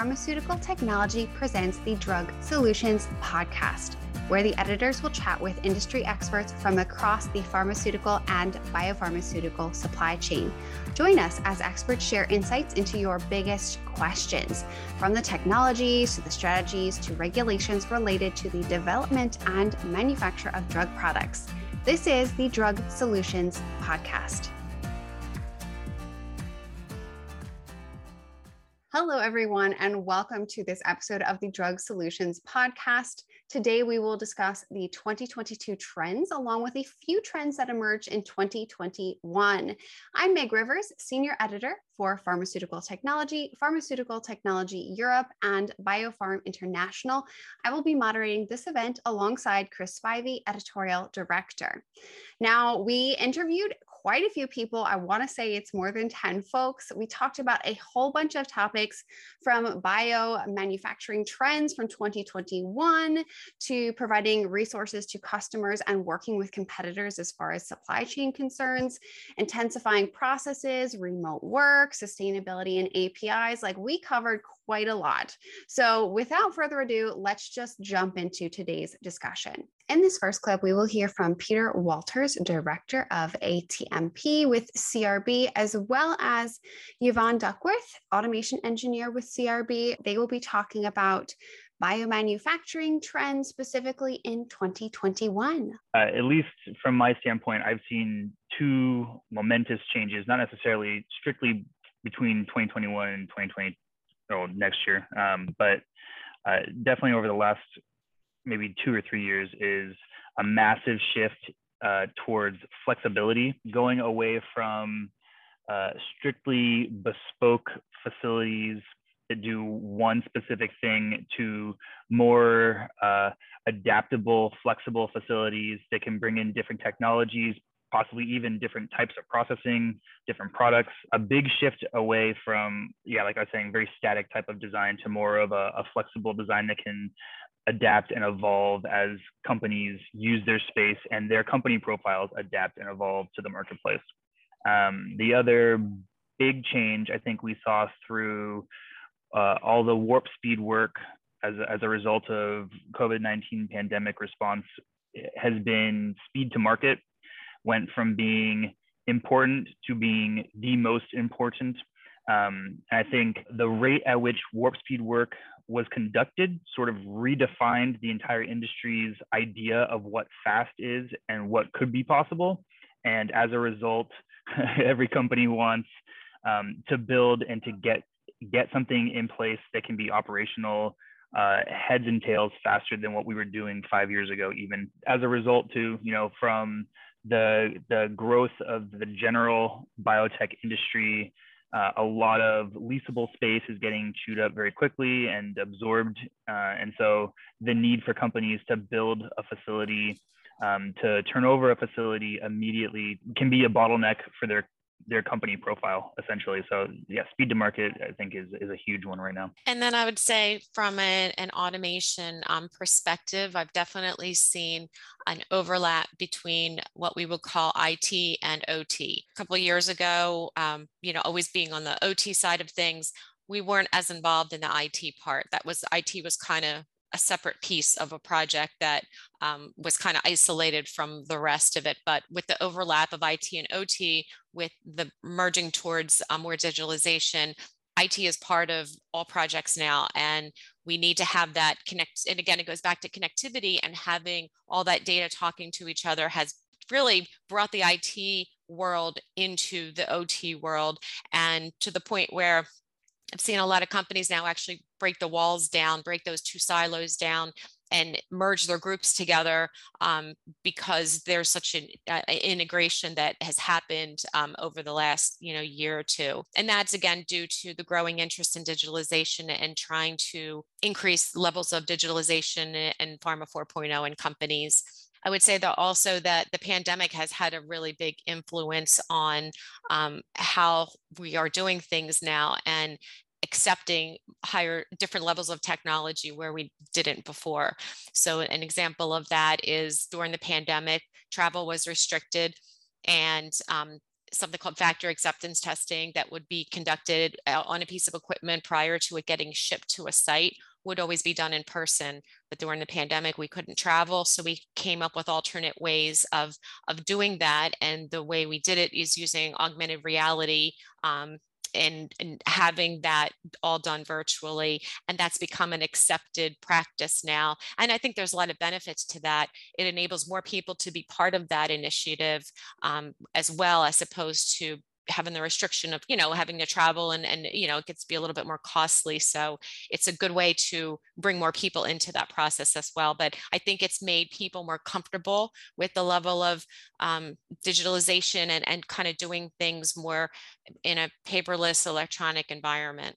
Pharmaceutical Technology presents the Drug Solutions Podcast, where the editors will chat with industry experts from across the pharmaceutical and biopharmaceutical supply chain. Join us as experts share insights into your biggest questions, from the technologies to the strategies to regulations related to the development and manufacture of drug products. This is the Drug Solutions Podcast. Hello, everyone, and welcome to this episode of the Drug Solutions Podcast. Today, we will discuss the 2022 trends along with a few trends that emerged in 2021. I'm Meg Rivers, Senior Editor for Pharmaceutical Technology, Pharmaceutical Technology Europe, and BioPharm International. I will be moderating this event alongside Chris Spivey, Editorial Director. Now, we interviewed quite a few people. I want to say it's more than 10 folks. We talked about a whole bunch of topics from bio manufacturing trends from 2021 to providing resources to customers and working with competitors as far as supply chain concerns, intensifying processes, remote work, sustainability, and APIs. Like we covered quite a lot. So without further ado, let's just jump into today's discussion. In this first clip, we will hear from Peter Walters, Director of ATMP with CRB, as well as Yvonne Duckworth, Automation Engineer with CRB. They will be talking about biomanufacturing trends specifically in 2021? Uh, at least from my standpoint, I've seen two momentous changes, not necessarily strictly between 2021 and 2020 or next year, um, but uh, definitely over the last maybe two or three years is a massive shift uh, towards flexibility, going away from uh, strictly bespoke facilities that do one specific thing to more uh, adaptable, flexible facilities that can bring in different technologies, possibly even different types of processing, different products. A big shift away from, yeah, like I was saying, very static type of design to more of a, a flexible design that can adapt and evolve as companies use their space and their company profiles adapt and evolve to the marketplace. Um, the other big change I think we saw through uh, all the warp speed work as, as a result of COVID-19 pandemic response has been speed to market, went from being important to being the most important. Um, I think the rate at which warp speed work was conducted sort of redefined the entire industry's idea of what fast is and what could be possible. And as a result, every company wants um, to build and to get get something in place that can be operational uh, heads and tails faster than what we were doing five years ago even as a result to you know from the the growth of the general biotech industry uh, a lot of leasable space is getting chewed up very quickly and absorbed. Uh, and so the need for companies to build a facility, um, to turn over a facility immediately can be a bottleneck for their their company profile essentially. So yeah, speed to market I think is is a huge one right now. And then I would say from a, an automation um, perspective, I've definitely seen an overlap between what we would call IT and OT. A couple of years ago, um, you know, always being on the OT side of things, we weren't as involved in the IT part. That was IT was kind of a separate piece of a project that um, was kind of isolated from the rest of it. But with the overlap of IT and OT, with the merging towards um, more digitalization, IT is part of all projects now. And we need to have that connect. And again, it goes back to connectivity and having all that data talking to each other has really brought the IT world into the OT world and to the point where I've seen a lot of companies now actually break the walls down, break those two silos down, and merge their groups together um, because there's such an uh, integration that has happened um, over the last you know year or two. And that's again due to the growing interest in digitalization and trying to increase levels of digitalization and pharma 4.0 in companies. I would say that also that the pandemic has had a really big influence on um, how we are doing things now and accepting higher different levels of technology where we didn't before. So an example of that is during the pandemic, travel was restricted and um, something called factory acceptance testing that would be conducted uh, on a piece of equipment prior to it getting shipped to a site would always be done in person but during the pandemic we couldn't travel so we came up with alternate ways of of doing that and the way we did it is using augmented reality um, and, having that all done virtually and that's become an accepted practice now and i think there's a lot of benefits to that. It enables more people to be part of that initiative um, as well as opposed to having the restriction of you know having to travel and and you know it gets to be a little bit more costly so it's a good way to bring more people into that process as well but i think it's made people more comfortable with the level of um, digitalization and and kind of doing things more in a paperless electronic environment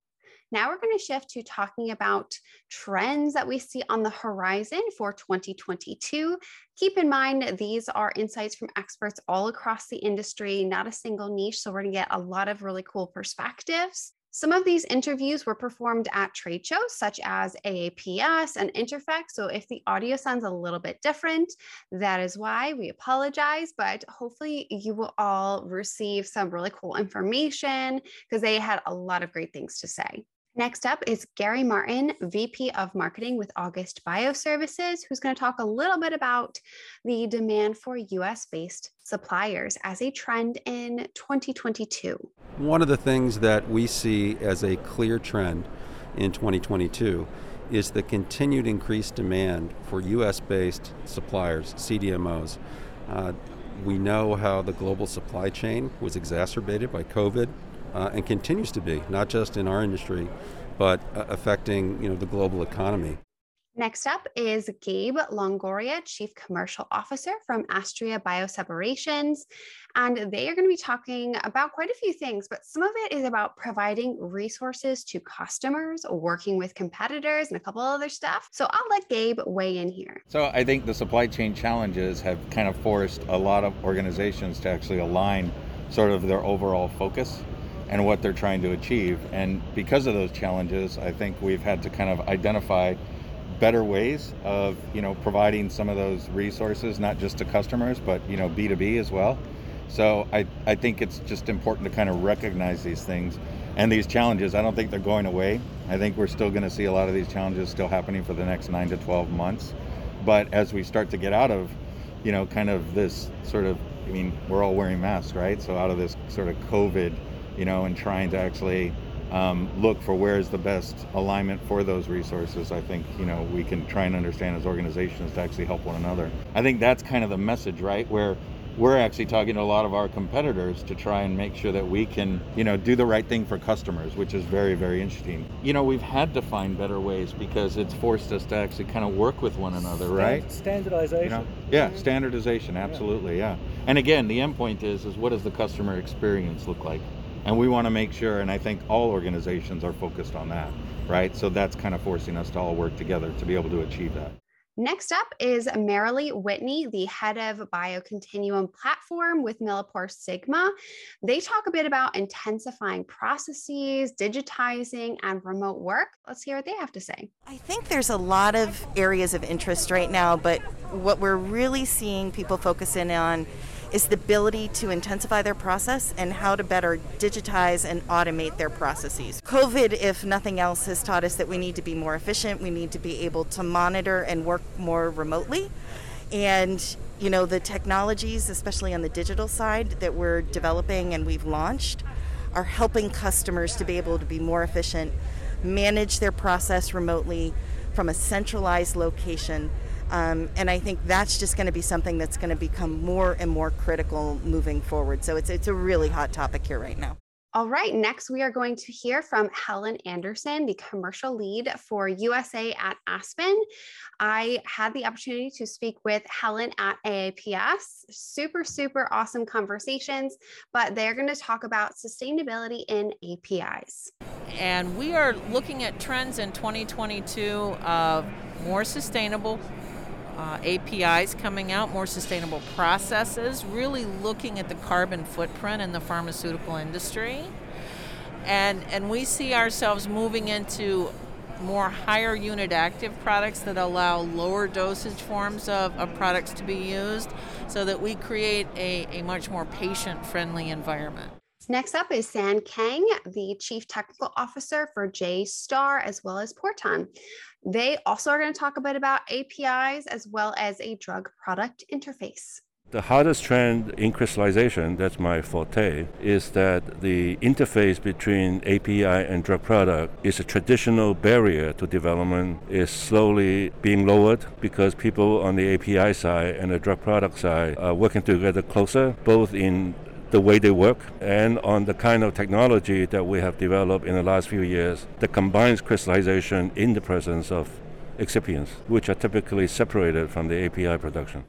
now we're going to shift to talking about trends that we see on the horizon for 2022. Keep in mind, these are insights from experts all across the industry, not a single niche. So we're going to get a lot of really cool perspectives. Some of these interviews were performed at trade shows such as AAPS and Interphex. So if the audio sounds a little bit different, that is why we apologize. But hopefully, you will all receive some really cool information because they had a lot of great things to say. Next up is Cary Martin, VP of Marketing with August Bioservices, who's going to talk a little bit about the demand for US based suppliers as a trend in 2022. One of the things that we see as a clear trend in 2022 is the continued increased demand for US based suppliers, CDMOs. Uh, we know how the global supply chain was exacerbated by COVID uh, and continues to be, not just in our industry, but uh, affecting you know the global economy. Next up is Gabe Longoria, Chief Commercial Officer from Astrea Bioseparations. And they are going to be talking about quite a few things, but some of it is about providing resources to customers, working with competitors, and a couple other stuff. So I'll let Gabe weigh in here. So I think the supply chain challenges have kind of forced a lot of organizations to actually align sort of their overall focus and what they're trying to achieve. And because of those challenges, I think we've had to kind of identify better ways of you know providing some of those resources not just to customers but you know b2b as well. So i i think it's just important to kind of recognize these things and these challenges. I don't think they're going away. I think we're still going to see a lot of these challenges still happening for the next 9 to 12 months. But as we start to get out of you know kind of this sort of i mean we're all wearing masks right? So out of this sort of covid you know, and trying to actually um, look for where is the best alignment for those resources. I think you know we can try and understand as organizations to actually help one another. I think that's kind of the message, right? Where we're actually talking to a lot of our competitors to try and make sure that we can, you know, do the right thing for customers, which is very, very interesting. You know, we've had to find better ways because it's forced us to actually kind of work with one another, right? Standardization. You know? Yeah, standardization, absolutely, yeah. yeah. And again, the end point is is what does the customer experience look like? And we want to make sure, and I think all organizations are focused on that, right? So that's kind of forcing us to all work together to be able to achieve that. Next up is Merrilee Whitney, the head of Biocontinuum platform with MilliporeSigma. They talk a bit about intensifying processes, digitizing, and remote work. Let's hear what they have to say. I think there's a lot of areas of interest right now, but what we're really seeing people focus in on is the ability to intensify their process and how to better digitize and automate their processes. COVID, if nothing else, has taught us that we need to be more efficient, we need to be able to monitor and work more remotely. And you know, the technologies, especially on the digital side that we're developing and we've launched, are helping customers to be able to be more efficient, manage their process remotely from a centralized location um, and I think that's just going to be something that's going to become more and more critical moving forward. So it's, it's a really hot topic here right now. All right, next we are going to hear from Helen Anderson, the commercial lead for USA at Aspen. I had the opportunity to speak with Helen at AAPS. Super, super awesome conversations, but they're going to talk about sustainability in APIs. And we are looking at trends in 2022 of more sustainable uh, APIs coming out, more sustainable processes, really looking at the carbon footprint in the pharmaceutical industry. And, and we see ourselves moving into more higher unit active products that allow lower dosage forms of, of products to be used so that we create a, a much more patient friendly environment. Next up is San Kiang, the Chief Technical Officer for J-Star as well as Porton. They also are going to talk a bit about APIs as well as a drug product interface. The hardest trend in crystallization, that's my forte, is that the interface between API and drug product is a traditional barrier to development is slowly being lowered because people on the API side and the drug product side are working together closer, both in the way they work and on the kind of technology that we have developed in the last few years that combines crystallization in the presence of excipients, which are typically separated from the API production.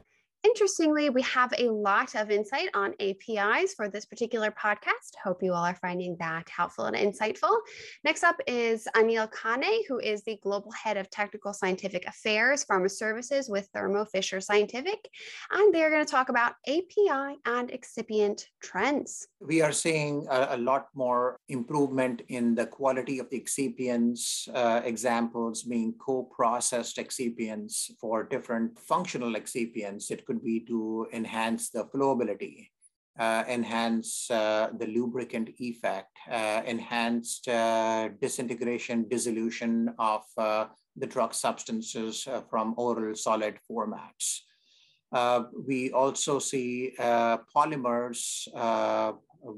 Interestingly, we have a lot of insight on APIs for this particular podcast. Hope you all are finding that helpful and insightful. Next up is Anil Kane, who is the Global Head of Technical Scientific Affairs, Pharma Services with Thermo Fisher Scientific. And they're going to talk about API and excipient trends. We are seeing a, a lot more improvement in the quality of the excipients, uh, examples being co processed excipients for different functional excipients. It could be to enhance the flowability, uh, enhance uh, the lubricant effect, uh, enhanced uh, disintegration, dissolution of uh, the drug substances uh, from oral solid formats. we also see polymers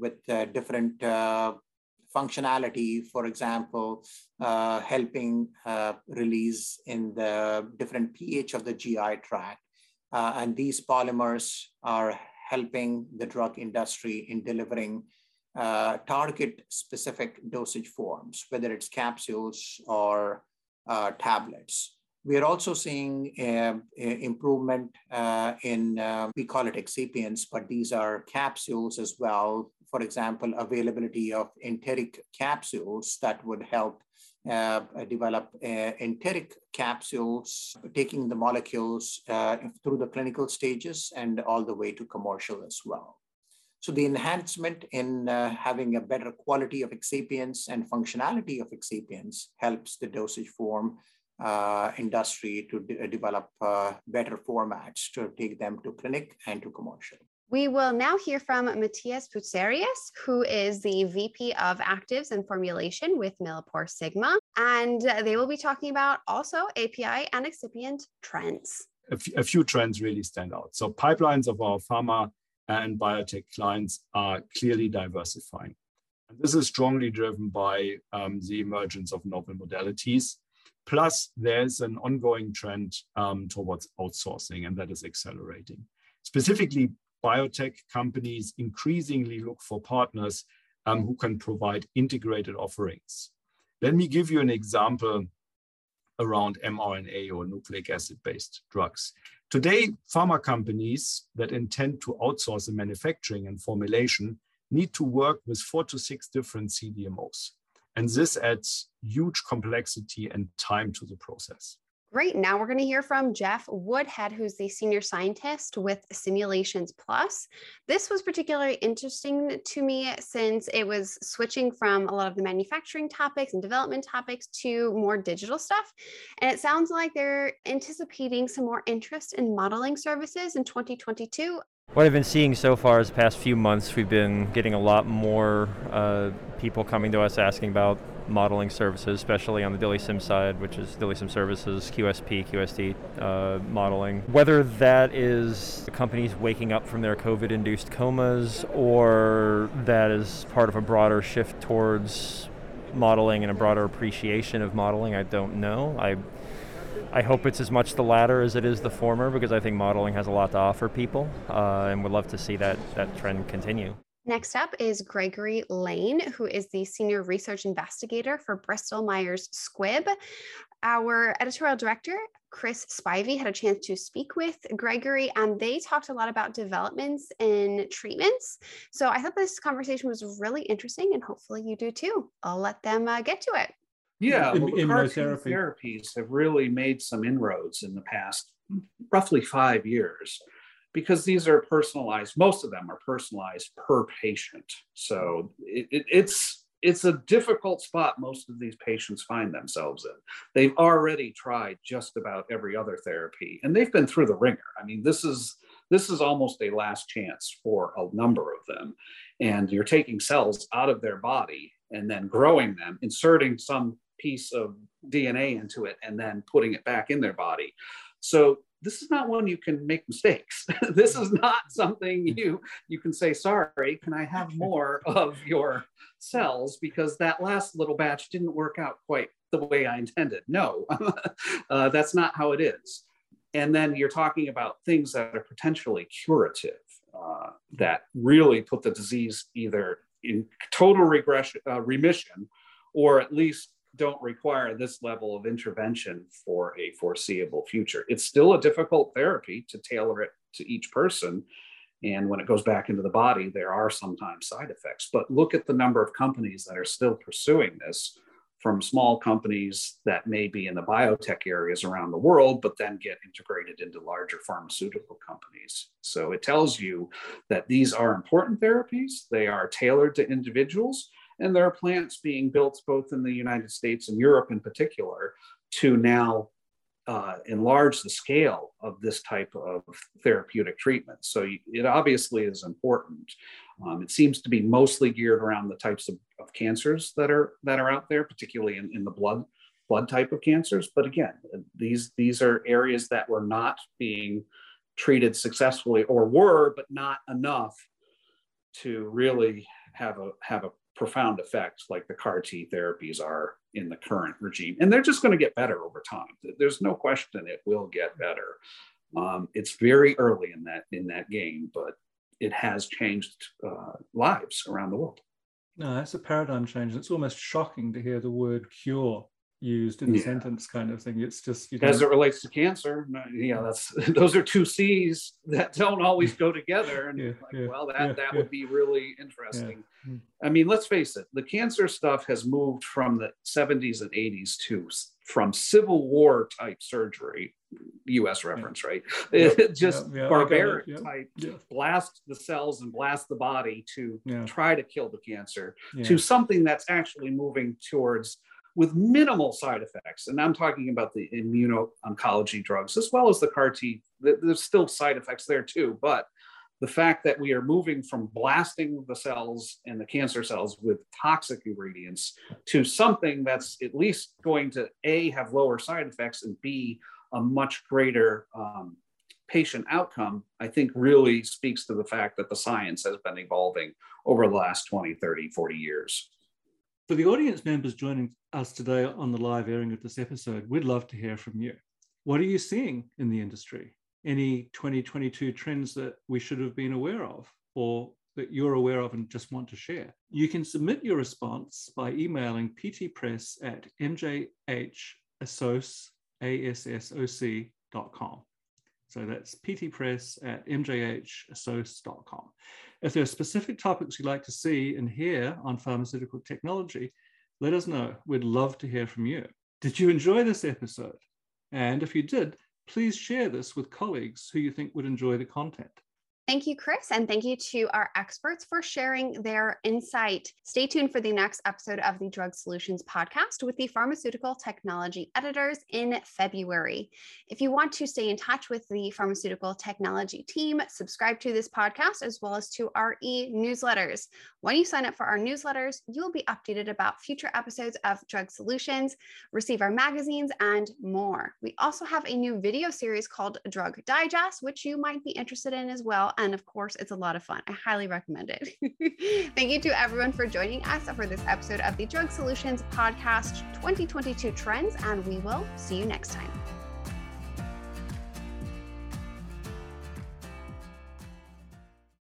with different functionality, for example, helping release in the different pH of the GI tract, uh, and these polymers are helping the drug industry in delivering uh, target specific dosage forms, whether it's capsules or uh, tablets. We are also seeing uh, improvement uh, in, uh, we call it excipients, but these are capsules as well. For example, availability of enteric capsules that would help uh, develop uh, enteric capsules, taking the molecules uh, through the clinical stages and all the way to commercial as well. So the enhancement in uh, having a better quality of excipients and functionality of excipients helps the dosage form uh, industry to de develop uh, better formats to take them to clinic and to commercial. We will now hear from Matthias Bucerius, who is the VP of Actives and Formulation with Millipore Sigma. and they will be talking about also API and excipient trends. A, few trends really stand out. So pipelines of our pharma and biotech clients are clearly diversifying. And this is strongly driven by um, the emergence of novel modalities. Plus, there's an ongoing trend um, towards outsourcing, and that is accelerating. Specifically, biotech companies increasingly look for partners um, who can provide integrated offerings. Let me give you an example around mRNA or nucleic acid based drugs. Today, pharma companies that intend to outsource the manufacturing and formulation need to work with four to six different CDMOs. And this adds huge complexity and time to the process. Great. Now we're going to hear from Jeff Woodhead, who's the senior scientist with Simulations Plus. This was particularly interesting to me since it was switching from a lot of the manufacturing topics and development topics to more digital stuff. And it sounds like they're anticipating some more interest in modeling services in 2022. What I've been seeing so far is the past few months, we've been getting a lot more uh, people coming to us asking about modeling services, especially on the DILIsym side, which is DILIsym Services, QSP, QSD uh, modeling. Whether that is companies waking up from their COVID induced comas or that is part of a broader shift towards modeling and a broader appreciation of modeling, I don't know. I I hope it's as much the latter as it is the former because I think modeling has a lot to offer people uh, and would love to see that, that trend continue. Next up is Gregory Lane, who is the Senior Research Investigator for Bristol Myers Squibb. Our editorial director, Chris Spivey, had a chance to speak with Gregory, and they talked a lot about developments in treatments. So I thought this conversation was really interesting, and hopefully you do too. I'll let them uh, get to it. Yeah, well, immunotherapy therapies have really made some inroads in the past roughly five years because these are personalized most of them are personalized per patient so it, it, it's it's a difficult spot most of these patients find themselves in. They've already tried just about every other therapy and they've been through the wringer. I mean, this is this is almost a last chance for a number of them. And you're taking cells out of their body and then growing them, inserting some piece of DNA into it, and then putting it back in their body. So this is not one you can make mistakes. this is not something you you can say, sorry, can I have more of your cells because that last little batch didn't work out quite the way I intended. No, uh, that's not how it is. And then you're talking about things that are potentially curative, uh, that really put the disease either in total regression, uh, remission, or at least don't require this level of intervention for a foreseeable future. It's still a difficult therapy to tailor it to each person. And when it goes back into the body, there are sometimes side effects. But look at the number of companies that are still pursuing this from small companies that may be in the biotech areas around the world, but then get integrated into larger pharmaceutical companies. So it tells you that these are important therapies, they are tailored to individuals, and there are plants being built both in the United States and Europe in particular to now uh, enlarge the scale of this type of therapeutic treatment. So it obviously is important. Um, it seems to be mostly geared around the types of, of cancers that are that are out there, particularly in, in the blood blood type of cancers. But again, these these are areas that were not being treated successfully or were, but not enough to really have a have a profound effect like the CAR T therapies are in the current regime. And they're just going to get better over time. There's no question it will get better. Um, it's very early in that in that game, but it has changed uh, lives around the world. No, that's a paradigm change. It's almost shocking to hear the word cure used in a yeah. sentence kind of thing. It's just you know, as it relates to cancer. Yeah, that's those are two C's that don't always go together. And yeah, like, yeah, well, that that would be really interesting. Hmm. I mean, let's face it, the cancer stuff has moved from the 70s and 80s to from Civil War type surgery, U.S. reference, right? Just barbaric type, blast the cells and blast the body to try to kill the cancer, to something that's actually moving towards with minimal side effects. And I'm talking about the immuno-oncology drugs as well as the CAR T. There's still side effects there too, but the fact that we are moving from blasting the cells and the cancer cells with toxic ingredients to something that's at least going to a have lower side effects and b a much greater um, patient outcome i think really speaks to the fact that the science has been evolving over the last 20 30 40 years for the audience members joining us today on the live airing of this episode, we'd love to hear from you. What are you seeing in the industry? Any 2022 trends that we should have been aware of or that you're aware of and just want to share? You can submit your response by emailing ptpress at mjhassoc.com. So that's ptpress at mjhassoc.com. If there are specific topics you'd like to see and hear on pharmaceutical technology, let us know. We'd love to hear from you. Did you enjoy this episode? And if you did, please share this with colleagues who you think would enjoy the content. Thank you, Chris, and thank you to our experts for sharing their insight. Stay tuned for the next episode of the Drug Solutions podcast with the pharmaceutical technology editors in February. If you want to stay in touch with the pharmaceutical technology team, subscribe to this podcast as well as to our e newsletters. When you sign up for our newsletters, you'll be updated about future episodes of Drug Solutions, receive our magazines, and more. We also have a new video series called Drug Digest, which you might be interested in as well and of course, it's a lot of fun. I highly recommend it. Thank you to everyone for joining us for this episode of the Drug Solutions Podcast 2022 Trends, and we will see you next time.